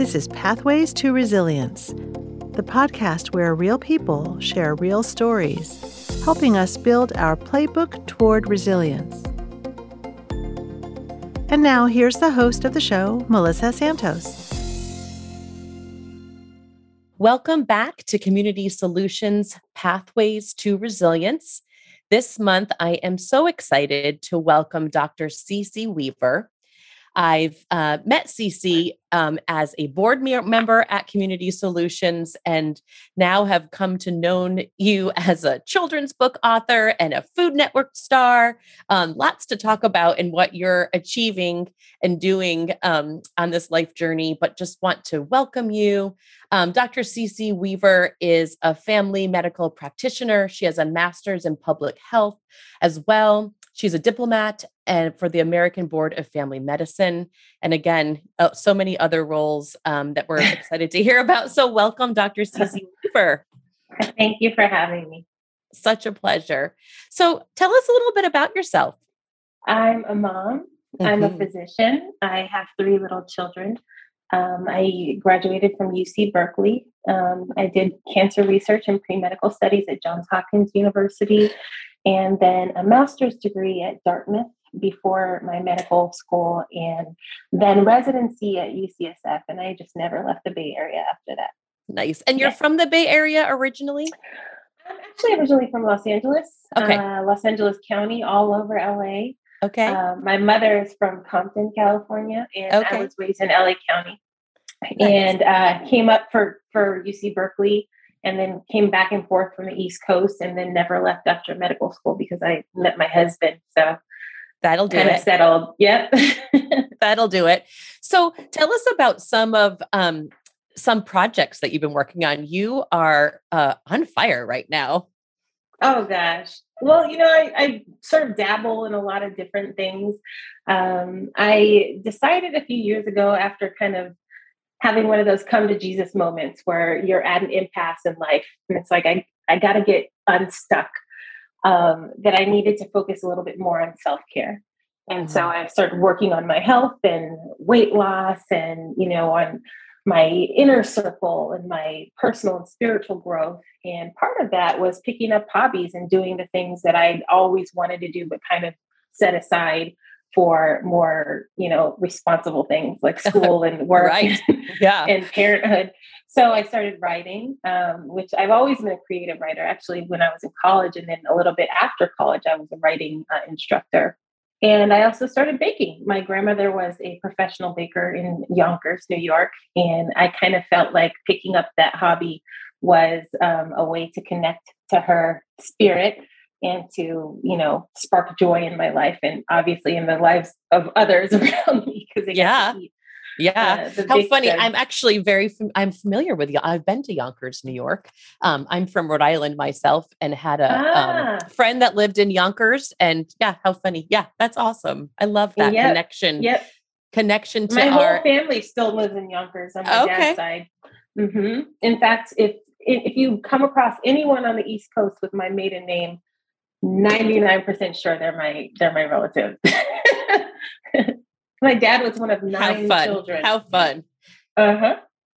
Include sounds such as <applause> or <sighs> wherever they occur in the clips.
This is Pathways to Resilience, the podcast where real people share real stories, helping us build our playbook toward resilience. And now, here's the host of the show, Melissa Santos. Welcome back to Community Solutions Pathways to Resilience. This month, I am so excited to welcome Dr. C.C. Weaver. I've uh, met C.C. um, as a board me- member at Community Solutions and now have come to know you <laughs> as a children's book author and a Food Network star. Um, lots to talk about and what you're achieving and doing um, on this life journey, but just want to welcome you. Um, Dr. C.C. Weaver is a family medical practitioner. She has a master's in public health as well. She's a diplomat and for the American Board of Family Medicine. And again, uh, so many other roles um, that we're <laughs> excited to hear about. So, welcome, Dr. <laughs> C.C. Weaver. Thank you for having me. Such a pleasure. So, tell us a little bit about yourself. I'm a mom. Mm-hmm. I'm a mm-hmm. physician. I have three little children. Um, I graduated from UC Berkeley. Um, I did cancer research and pre medical studies at Johns Hopkins University and then a master's degree at Dartmouth before my medical school, and then residency at UCSF. And I just never left the Bay Area after that. Nice. And you're from the Bay Area originally? I'm actually originally from Los Angeles, okay. Uh, Los Angeles County, all over LA. Okay. Um, my mother is from Compton, California, and okay. I was raised in LA County. Nice. And uh, came up for for UC Berkeley and then came back and forth from the East Coast and then never left after medical school because I met my husband. So that'll do kind it. Of settled. Yep. <laughs> that'll do it. So tell us about some of um, some projects that you've been working on. You are uh, on fire right now. Oh gosh. Well, you know, I, I, sort of dabble in a lot of different things. Um, I decided a few years ago after kind of having one of those come to Jesus moments where you're at an impasse in life. And it's like, I, I got to get unstuck. Um, that I needed to focus a little bit more on self care. And so mm-hmm. I started working on my health and weight loss and, you know, on my inner circle and my personal and spiritual growth. And part of that was picking up hobbies and doing the things that I'd always wanted to do, but kind of set aside for more you know responsible things like <laughs> school and work right. yeah. and parenthood. So i started writing um, which i've always been a creative writer. Actually when i was in college and then a little bit after college i was a writing uh, instructor. And i also started baking. My grandmother was a professional baker in yonkers new york and i kind of felt like picking up that hobby was um, a way to connect to her spirit and to you know spark joy in my life and obviously in the lives of others <laughs> around me because yeah. yeah. uh, how funny. i'm actually very fam- i'm familiar with you i've been to yonkers new york. Um, i'm from rhode island myself and had a um, ah. um, friend that lived in yonkers and yeah how funny. Yeah that's awesome. I love that yep. connection yep. connection to my our whole family still lives in yonkers on my okay. dad's side. Mm-hmm. in fact if if you come across anyone on the east coast with my maiden name 99% sure they're my they're my relatives. <laughs> my dad was one of nine How fun. children. How fun. Uh-huh.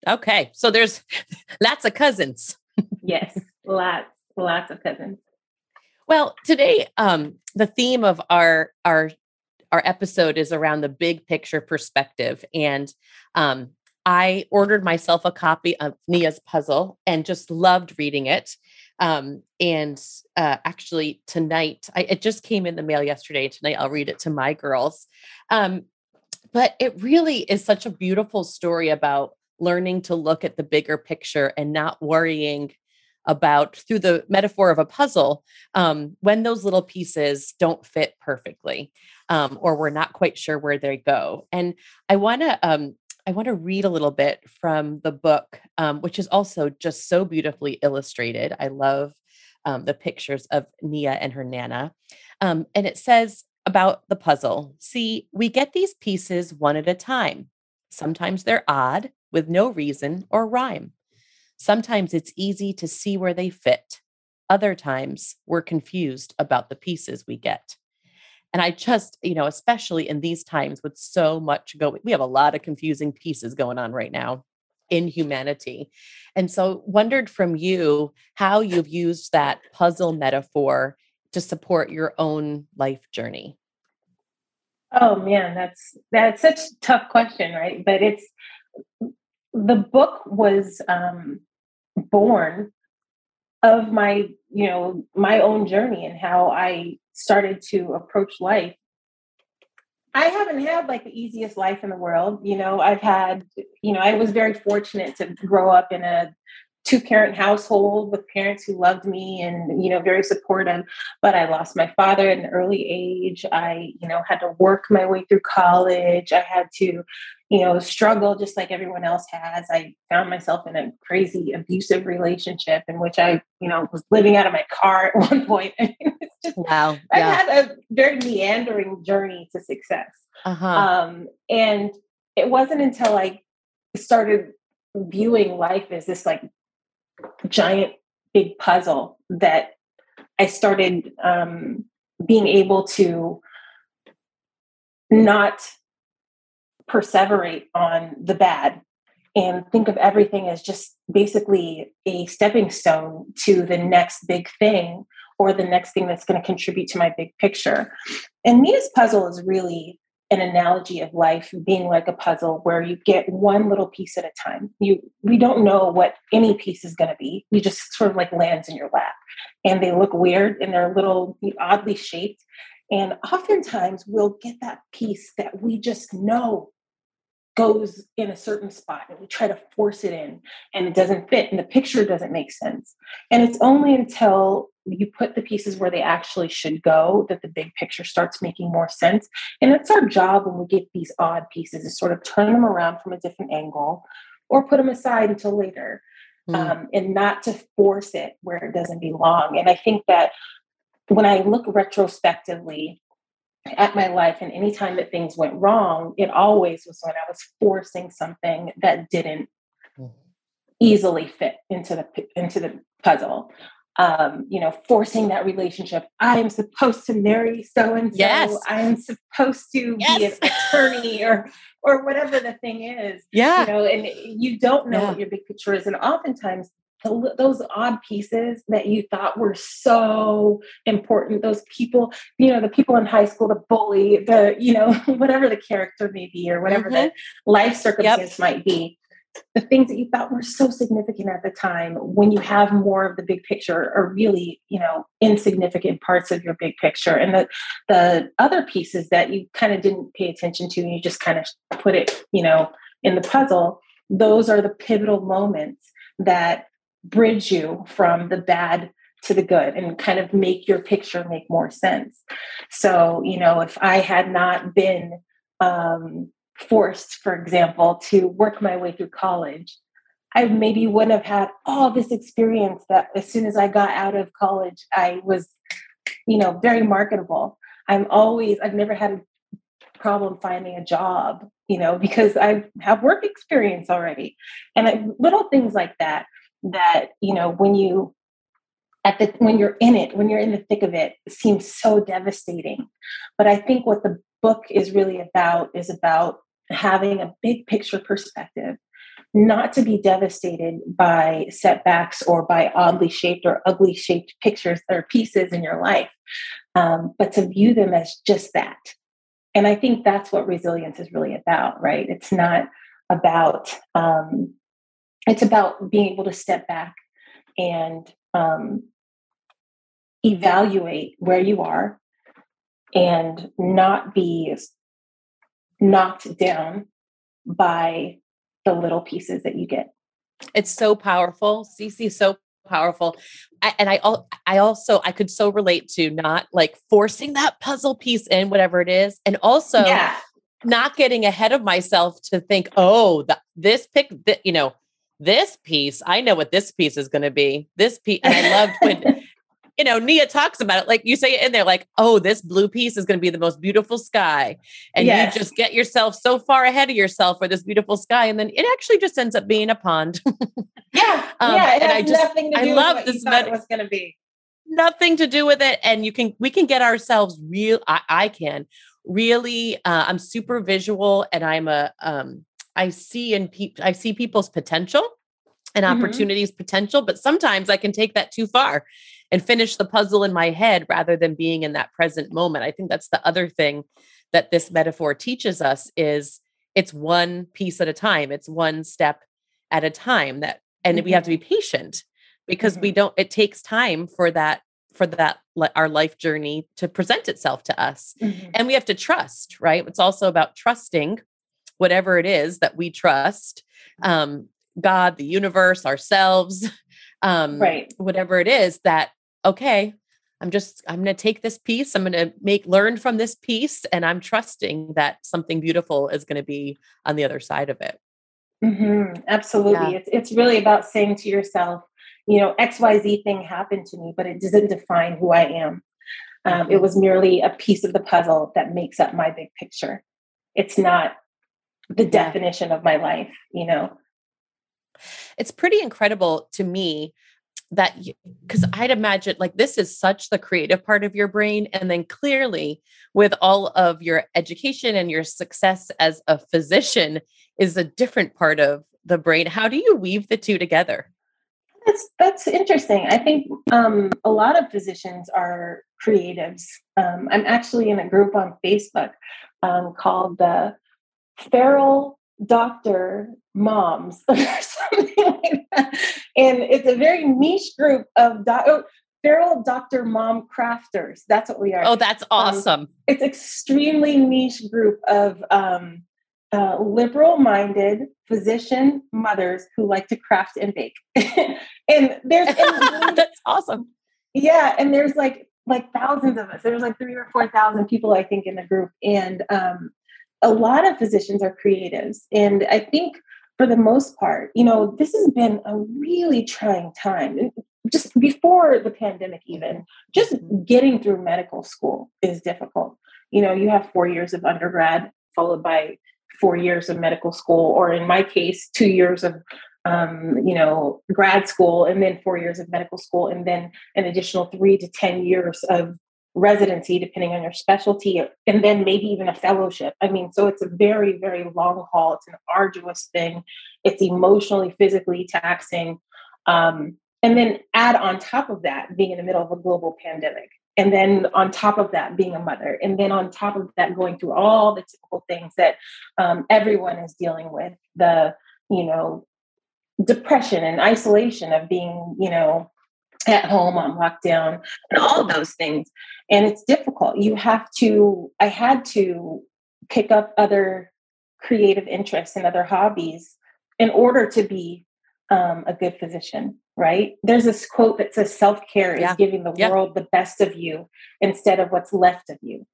Okay. So there's <laughs> lots of cousins. yes, lots, lots of cousins. Well, today um the theme of our our our episode is around the big picture perspective and um I ordered myself a copy of Nia's puzzle and just loved reading it. Um, and uh, actually, tonight, I, it just came in the mail yesterday. Tonight, I'll read it to my girls. Um, but it really is such a beautiful story about learning to look at the bigger picture and not worrying about through the metaphor of a puzzle um, when those little pieces don't fit perfectly um, or we're not quite sure where they go and i want to um, I want to read a little bit from the book, um, which is also just so beautifully illustrated. I love um, the pictures of Nia and her Nana. Um, and it says about the puzzle see, we get these pieces one at a time. Sometimes they're odd with no reason or rhyme. Sometimes it's easy to see where they fit. Other times we're confused about the pieces we get. And I just, you know, especially in these times with so much going, we have a lot of confusing pieces going on right now. in humanity. And so wondered from you how you've used that puzzle metaphor to support your own life journey. Oh man, that's that's such a tough question, right? But it's the book was um, born of my, you know, my own journey and how I started to approach life. I haven't had like the easiest life in the world. You know, I've had, you know, I was very fortunate to grow up in a two parent household with parents who loved me and you know very supportive but i lost my father at an early age i you know had to work my way through college i had to you know struggle just like everyone else has i found myself in a crazy abusive relationship in which i you know was living out of my car <laughs> at one point just wow yeah. i had a very meandering journey to success uh-huh. um, and it wasn't until i started viewing life as this like giant big puzzle that I started um, being able to not perseverate on the bad and think of everything as just basically a stepping stone to the next big thing or the next thing that's going to contribute to my big picture. And Nia's puzzle is really an analogy of life being like a puzzle where you get one little piece at a time. You we don't know what any piece is going to be. We just sort of like lands in your lap, and they look weird and they're little oddly shaped. And oftentimes we'll get that piece that we just know goes in a certain spot and we try to force it in and it doesn't fit and the picture doesn't make sense. And it's only until you put the pieces where they actually should go that the big picture starts making more sense. And it's our job when we get these odd pieces to sort of turn them around from a different angle or put them aside until later mm. um, and not to force it where it doesn't belong. And I think that when I look retrospectively at my life and anytime that things went wrong it always was when i was forcing something that didn't mm-hmm. easily fit into the into the puzzle um, you know, forcing that relationship. I am supposed to marry so and so. I am supposed to yes. be an <laughs> attorney or or whatever the thing is. Yeah. You know, and you don't know yeah. what your big picture is. And oftentimes the, those odd pieces that you thought were so important those people you know the people in high school the bully the you know <laughs> whatever the character may be or whatever mm-hmm. the life circumstance yep. might be the things that you thought were so significant at the time when you have more of the big picture are really you know insignificant parts of your big picture and the the other pieces that you kind of didn't pay attention to and you just kind of put it you know in the puzzle those are the pivotal moments that bridge you from the bad to the good and kind of make your picture make more sense. So, you know, if I had not been um, forced, for example, to work my way through college, I maybe wouldn't have had all this experience that as soon as I got out of college, I was, you know, very marketable. I'm always, I've never had a problem finding a job, you know, because I have work experience already. And I, little things like that that you know when you at the when you're in it when you're in the thick of it, it seems so devastating. But i think what the book is really about is about having a big picture perspective not to be devastated by setbacks or by oddly shaped or ugly shaped pictures or pieces in your life um, but to view them as just that. And i think that's what resilience is really about right? It's not about um, it's about being able to step back and um, evaluate where you are and not be knocked down by the little pieces that you get. It's so powerful. C.C., so powerful. I, and I, I also, I could so relate to not like forcing that puzzle piece in, whatever it is. And also yeah. not getting ahead of myself to think, oh, the, this pick, that, you know, this piece, I know what this piece is going to be. This piece, and I loved when, <laughs> you know, Nia talks about it. Like you say it in there, like, oh, this blue piece is going to be the most beautiful sky. And yes. you just get yourself so far ahead of yourself for this beautiful sky. And then it actually just ends up being a pond. <laughs> yeah. um, yeah. and I just, I love this. Med- it was going to be nothing to do with it. And you can, we can get ourselves real, I, I can really, uh, I'm super visual and I'm a, um, I see in people, I see people's potential and Mhm. opportunities potential, but sometimes I can take that too far and finish the puzzle in my head rather than being in that present moment. I think that's the other thing that this metaphor teaches us is it's one piece at a time. It's one step at a time that and we have to be patient because we don't it takes time for that for that our life journey to present itself to us Mhm. and we have to trust right it's also about trusting whatever it is that we trust um god the universe ourselves <laughs> um Right. whatever it is that okay i'm just i'm going to take this piece i'm going to make learn from this piece and i'm trusting that something beautiful is going to be on the other side of it Mhm, Absolutely. Yeah. It's it's really about saying to yourself, you know, XYZ thing happened to me, but it doesn't define who I am. Um, it was merely a piece of the puzzle that makes up my big picture. It's not the Yeah. definition of my life, you know. it's pretty incredible to me that because I'd imagine like this is such the creative part of your brain. And then clearly, with all of your education and your success as a physician, is a different part of the brain. How do you weave the two together? That's that's interesting. I think um, a lot of physicians are creatives. Um, I'm actually in a group on Facebook um, called the Feral Doctor Moms <laughs> or something like that, and it's a very niche group of doc- oh, Feral Doctor Mom crafters. That's what we are. Oh, that's awesome. it's extremely niche group of um, uh, liberal-minded physician mothers who like to craft and bake. <laughs> and there's <laughs> and that's awesome. yeah, and there's like like thousands of us. There's like three or four thousand people I think in the group, and um, a lot of physicians are creatives. And I think for the most part, you know, this has been a really trying time. Just before the pandemic, even just getting through medical school is difficult. You know, you have four years of undergrad followed by four years of medical school, or in my case, two years of um, you know grad school, and then four years of medical school, and then an additional three to ten years of residency, depending on your specialty, and then maybe even a fellowship. I mean, so it's a very, very long haul. It's an arduous thing. It's emotionally, physically taxing. Um, and then add on top of that being in the middle of a global pandemic and then on top of that being a mother and then on top of that going through all the typical things that um, everyone is dealing with the you know depression and isolation of being you know at home on lockdown and all those things. And it's difficult. You have to i had to pick up other creative interests and other hobbies in order to be um, a good physician right? There's this quote that says self-care Yeah. is giving the Yeah. world the best of you instead of what's left of you.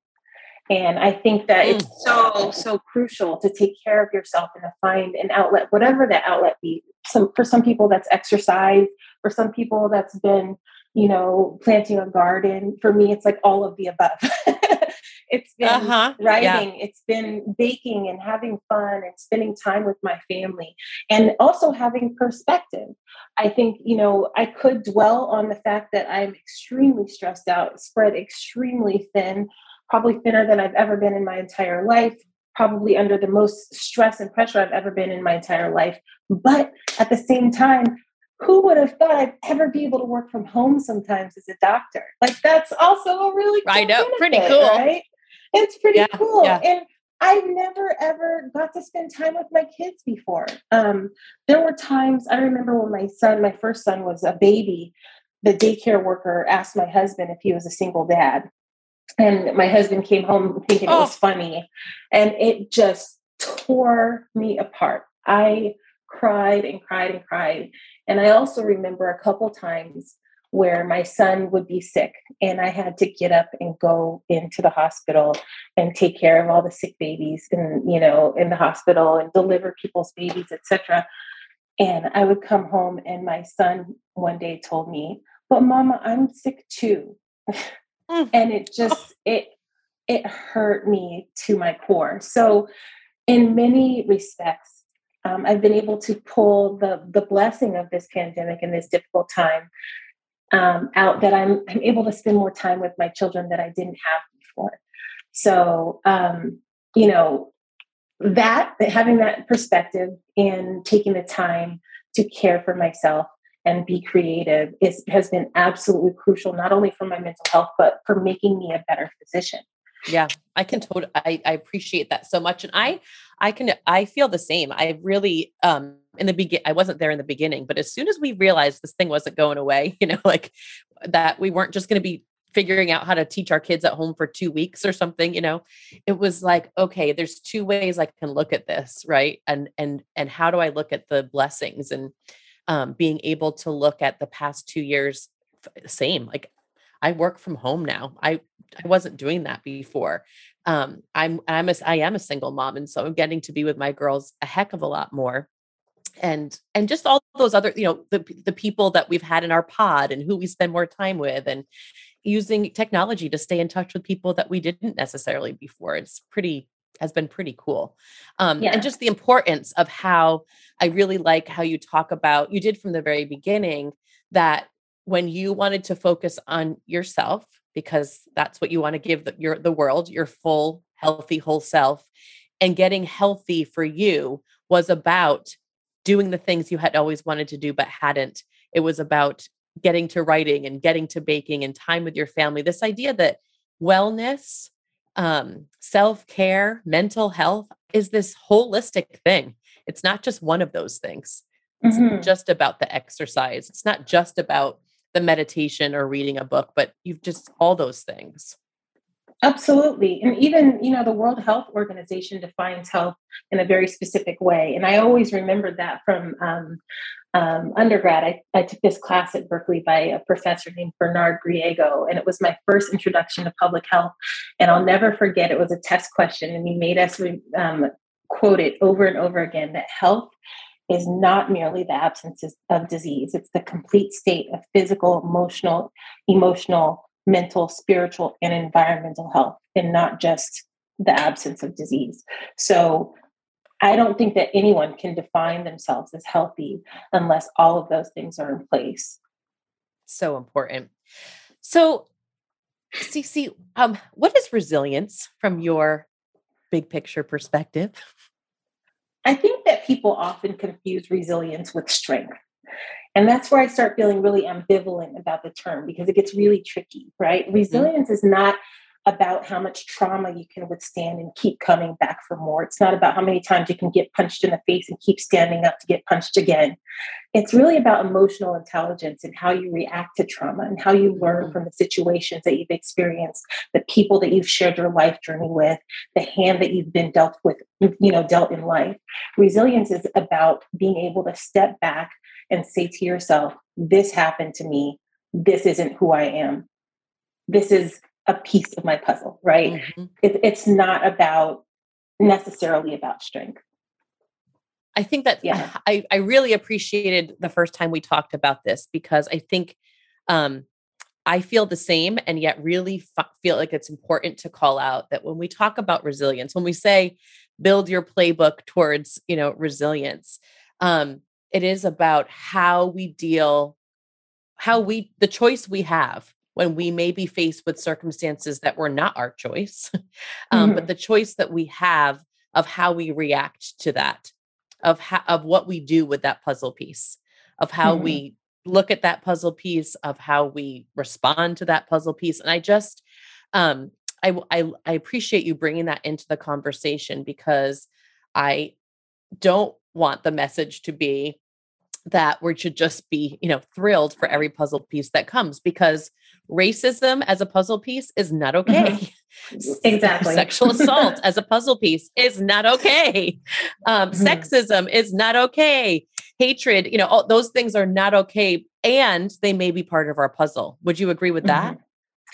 And i think that it's so so crucial to take care of yourself and to find an outlet whatever that outlet be some for some people that's exercise for some people that's been you know planting a garden for me it's like all of the above <laughs> it's been Uh-huh. Yeah. writing it's been baking and having fun and spending time with my family and also having perspective i think you know i could dwell on the fact that i'm extremely stressed out spread extremely thin probably thinner than i've ever been in my entire life probably under the most stress and pressure i've ever been in my entire life but at the same time who would have thought I'd ever be able to work from home sometimes as a doctor? Like that's also a really I cool pretty benefit, cool. right? It's pretty Yeah, cool. yeah. And I've never ever got to spend time with my kids before. Um, there were times I remember when my son, my first son, was a baby. The daycare worker asked my husband if he was a single dad, and my husband came home thinking it was Oh. funny, and it just tore me apart. I cried and cried and cried. And I also remember a couple times where my son would be sick and I had to get up and go into the hospital and take care of all the sick babies and you know in the hospital and deliver people's babies etc and I would come home and my son one day told me but mama I'm sick too <laughs> Mm. and it just <laughs> it it hurt me to my core so in many respects um, I've been able to pull the the blessing of this pandemic and this difficult time um, out that I'm I'm able to spend more time with my children that I didn't have before. So um, you know, that having that perspective and taking the time to care for myself and be creative is has been absolutely crucial not only for my mental health but for making me a better physician. Yeah i can totally I, I appreciate that so much and i i can i feel the same. I really um in the begin i wasn't there in the beginning but as soon as we realized this thing wasn't going away <laughs> you know like that we weren't just going to be figuring out how to teach our kids at home for two weeks or something you know it was like okay there's two ways i can look at this right? And and and how do i look at the blessings? And um, being able to look at the past two years same like i work from home now i i wasn't doing that before um, i'm i'm a i am a single mom and so i'm getting to be with my girls a heck of a lot more and and just all those other you know the the people that we've had in our pod and who we spend more time with and using technology to stay in touch with people that we didn't necessarily before it's pretty has been pretty cool. Um, yeah. and just the importance of how i really like how you talk about you did from the very beginning that when you wanted to focus on yourself because that's what you want to give the, your the world your full healthy whole self and getting healthy for you was about doing the things you had always wanted to do but hadn't. It was about getting to writing and getting to baking and time with your family. This idea that wellness um, self-care mental health is this holistic thing. It's not just one of those things. It's mm-hmm. just about the exercise. It's not just about the meditation or reading a book but you've just all those things Absolutely. And even, you know, the World Health Organization defines health in a very specific way. And I always remembered that from um, um, undergrad. I, I, took this class at Berkeley by a professor named Bernard Griego, and it was my first introduction to public health. And I'll never forget, it was a test question, and he made us um, quote it over and over again that health is not merely the absence of disease, it's the complete state of physical, emotional, emotional, mental, spiritual, and environmental health, and not just the absence of disease. So I don't think that anyone can define themselves as healthy unless all of those things are in place. So important. So, C.C., um, what is resilience from your big picture perspective? I think that people often confuse resilience with strength. And that's where I start feeling really ambivalent about the term because it gets really tricky, right? Mm-hmm. Resilience is not about how much trauma you can withstand and keep coming back for more. It's not about how many times you can get punched in the face and keep standing up to get punched again. It's really about emotional intelligence and how you react to trauma and how you learn mm-hmm. from the situations that you've experienced, the people that you've shared your life journey with, the hand that you've been dealt with, you know, dealt in life. Resilience is about being able to step back and say to yourself, this happened to me. This isn't who I am. This is a piece of my puzzle, right? Mm-hmm. It, it's not about necessarily about strength. I think that yeah. <sighs> I, I really appreciated the first time we talked about this because I think um, I feel the same and yet really f- feel like it's important to call out that when we talk about resilience, when we say build your playbook towards, you know, resilience, um, it is about how we deal how we the choice we have when we may be faced with circumstances that were not our choice <laughs> um, mm-hmm. but the choice that we have of how we react to that of how of what we do with that puzzle piece of how mm-hmm. we look at that puzzle piece of how we respond to that puzzle piece and i just um I, I i appreciate you bringing that into the conversation because i don't want the message to be that we should just be, you know, thrilled for every puzzle piece that comes because racism as a puzzle piece is not okay. Mm-hmm. Exactly. Sexual assault <laughs> as a puzzle piece is not okay. Um, mm-hmm. Sexism is not okay. Hatred, you know, all, those things are not okay. And they may be part of our puzzle. Would you agree with that? Mm-hmm.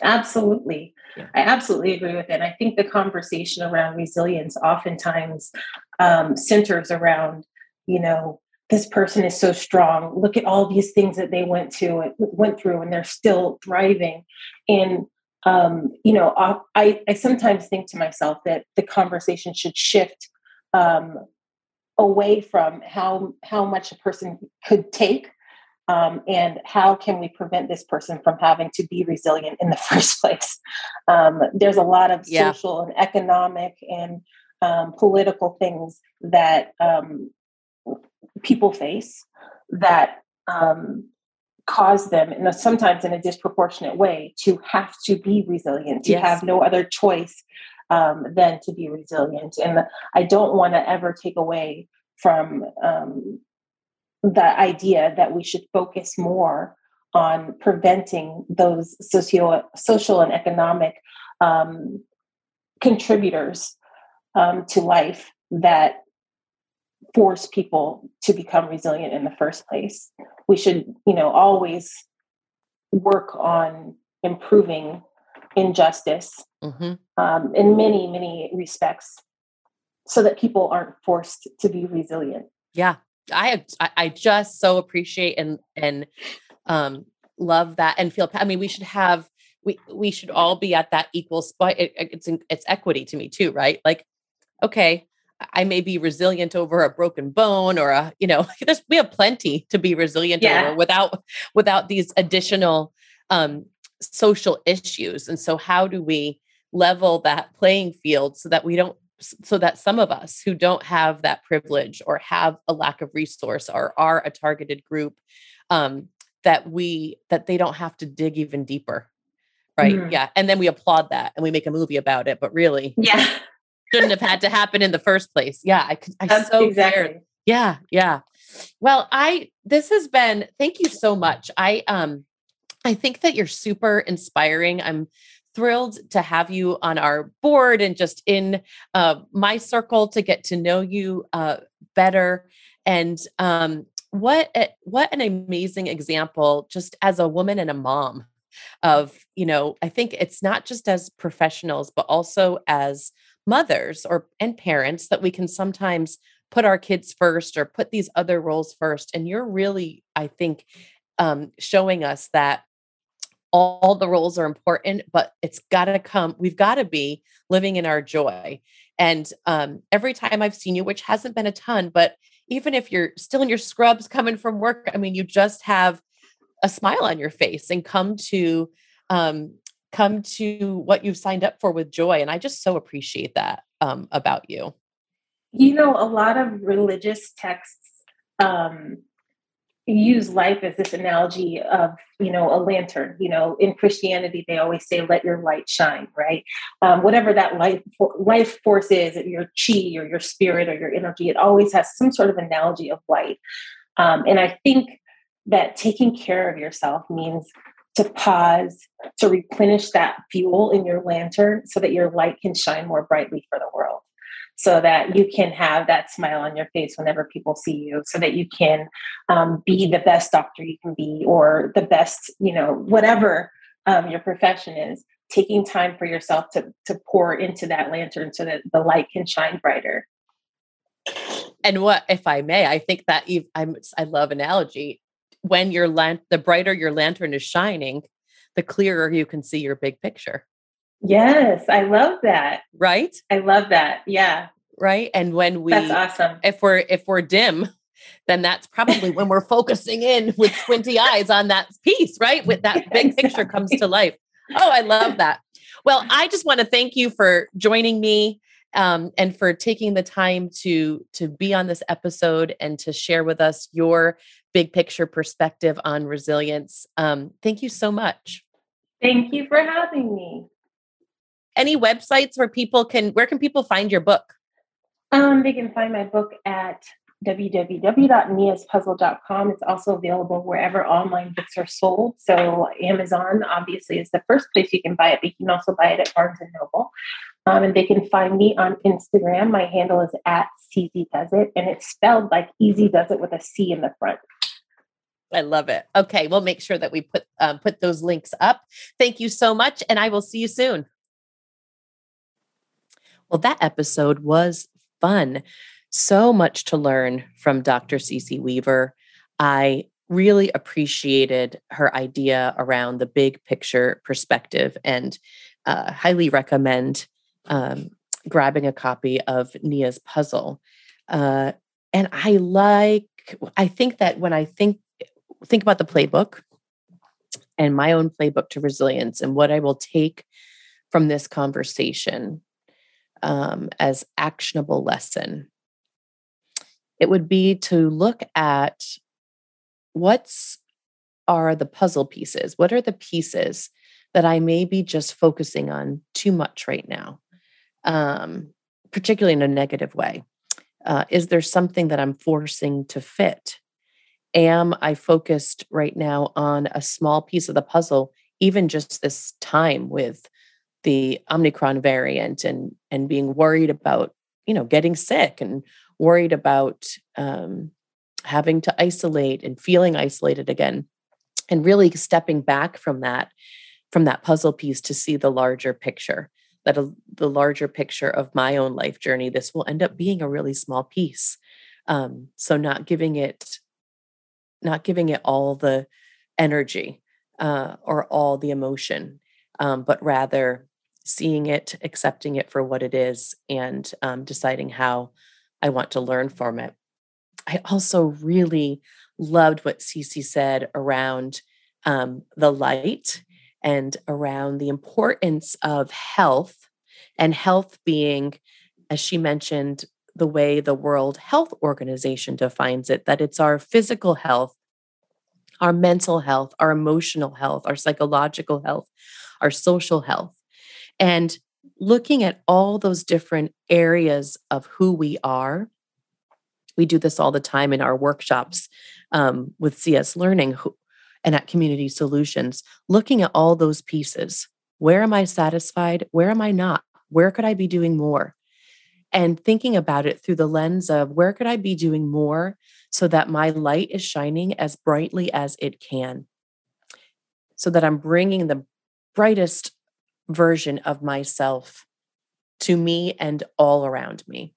Absolutely. Yeah. I absolutely agree with it. I think the conversation around resilience oftentimes um, centers around, you know, this person is so strong. Look at all these things that they went to went through, and they're still thriving. And um, you know, I, I sometimes think to myself that the conversation should shift um, away from how how much a person could take um, and how can we prevent this person from having to be resilient in the <laughs> first place um, there's a lot of yeah. social and economic and um, political things that um, people face that um, cause them, and sometimes in a disproportionate way, to have to be resilient, to yes. have no other choice um, than to be resilient. And I don't want to ever take away from um, the idea that we should focus more on preventing those socio social and economic um, contributors um, to life that force people to become resilient in the first place. We should, you know, always work on improving injustice mm-hmm. um, in many, many respects so that people aren't forced to be resilient. Yeah. I I just so appreciate and and um love that and feel I mean we should have we we should all be at that equal spot it, it's it's equity to me too right like okay I may be resilient over a broken bone or a, you know, <laughs> we have plenty to be resilient yeah. over without without these additional um, social issues. And so, how do we level that playing field so that we don't, so that some of us who don't have that privilege or have a lack of resource or are a targeted group, um, that we that they don't have to dig even deeper right mm-hmm. yeah and then we applaud that and we make a movie about it but really yeah shouldn't have had to happen in the first place. Yeah, I I That's so exactly. Cared. Yeah, yeah. Well, I this has been thank you so much. I um I think that you're super inspiring. I'm thrilled to have you on our board and just in uh, my circle to get to know you uh, better. And um, what a, what an amazing example, just as a woman and a mom, of you know. I think it's not just as professionals, but also as mothers or and parents that we can sometimes put our kids first or put these other roles first and you're really i think um, showing us that all the roles are important but it's got to come we've got to be living in our joy. And um, every time i've seen you which hasn't been a ton but even if you're still in your scrubs coming from work i mean you just have a smile on your face and come to um, come to what you've signed up for with joy. And I just so appreciate that um, about you. You know, a lot of religious texts um, use life as this analogy of, you know, a lantern. You know, in Christianity, they always say, let your light shine, right? Um, whatever that life, life force is, your chi or your spirit or your energy, it always has some sort of analogy of light. Um, and I think that taking care of yourself means to pause, to replenish that fuel in your lantern so that your light can shine more brightly for the world. So that you can have that smile on your face whenever people see you, so that you can um, be the best doctor you can be, or the best, you know, whatever um, your profession is. Taking time for yourself to to pour into that lantern so that the light can shine brighter. And what, if I may, I think that I'm, I love analogy when your lamp, the brighter your lantern is shining, the clearer you can see your big picture. Yes, I love that. Right? I love that. Yeah. Right. And when we That's awesome. If we're if we're dim, then that's probably when we're focusing in with squinty eyes on that piece, right? With <laughs> that big exactly. picture comes to life. Oh, I love that. Well, I just want to thank you for joining me um, and for taking the time to to be on this episode and to share with us your big picture perspective on resilience. Um, thank you so much. Thank you for having me. Any websites where people can where can people find your book? Um, they can find my book at www.niaspuzzle.com. It's also available wherever online books are sold. So Amazon obviously is the first place you can buy it, but you can also buy it at Barnes and Noble. Um, and they can find me on Instagram. My handle is at CZ Does It, and it's spelled like Easy Does It with a C in the front. I love it. Okay, we'll make sure that we put um, put those links up. Thank you so much, and I will see you soon. Well, that episode was fun. So much to learn from Dr. C.C. Weaver. I really appreciated her idea around the big picture perspective and uh, highly recommend um, grabbing a copy of Nia's puzzle. Uh, and I like, I think that when I think think about the playbook and my own playbook to resilience and what I will take from this conversation, um, as actionable lesson, it would be to look at what's are the puzzle pieces? What are the pieces that I may be just focusing on too much right now, um, particularly in a negative way? Uh, is there something that I'm forcing to fit? Am I focused right now on a small piece of the puzzle, even just this time with the Omicron variant and and being worried about you know getting sick and worried about um, having to isolate and feeling isolated again and really stepping back from that from that puzzle piece to see the larger picture that a, the larger picture of my own life journey. This will end up being a really small piece um, so not giving it not giving it all the energy uh, or all the emotion um, but rather seeing it accepting it for what it is and um, deciding how i want to learn from it. I also really loved what C.C. said around um, the light and around the importance of health and health being, as she mentioned, the way the World Health Organization defines it, that it's our physical health, our mental health, our emotional health, our psychological health, our social health. And looking at all those different areas of who we are we do this all the time in our workshops um, with CS Learning and at Community Solutions, looking at all those pieces. Where am I satisfied? Where am I not? Where could I be doing more? And thinking about it through the lens of where could I be doing more so that my light is shining as brightly as it can, so that I'm bringing the brightest version of myself to me and all around me.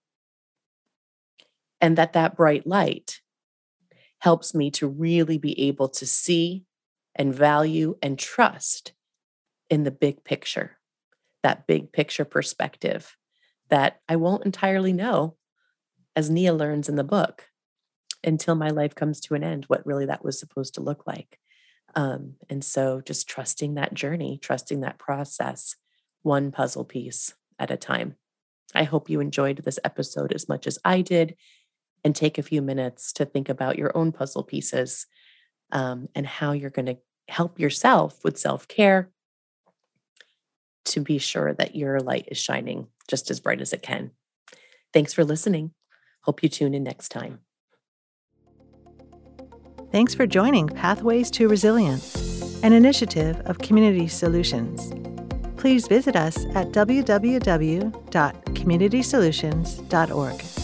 And that that bright light helps me to really be able to see and value and trust in the big picture, that big picture perspective that I won't entirely know, as Nia learns in the book, until my life comes to an end, what really that was supposed to look like. Um, and so just trusting that journey, trusting that process, one puzzle piece at a time. I hope you enjoyed this episode as much as I did and take a few minutes to think about your own puzzle pieces um, and how you're going to help yourself with self care to be sure that your light is shining just as bright as it can. Thanks for listening. Hope you tune in next time. Thanks for joining Pathways to Resilience, an initiative of Community Solutions. Please visit us at www.communitysolutions.org.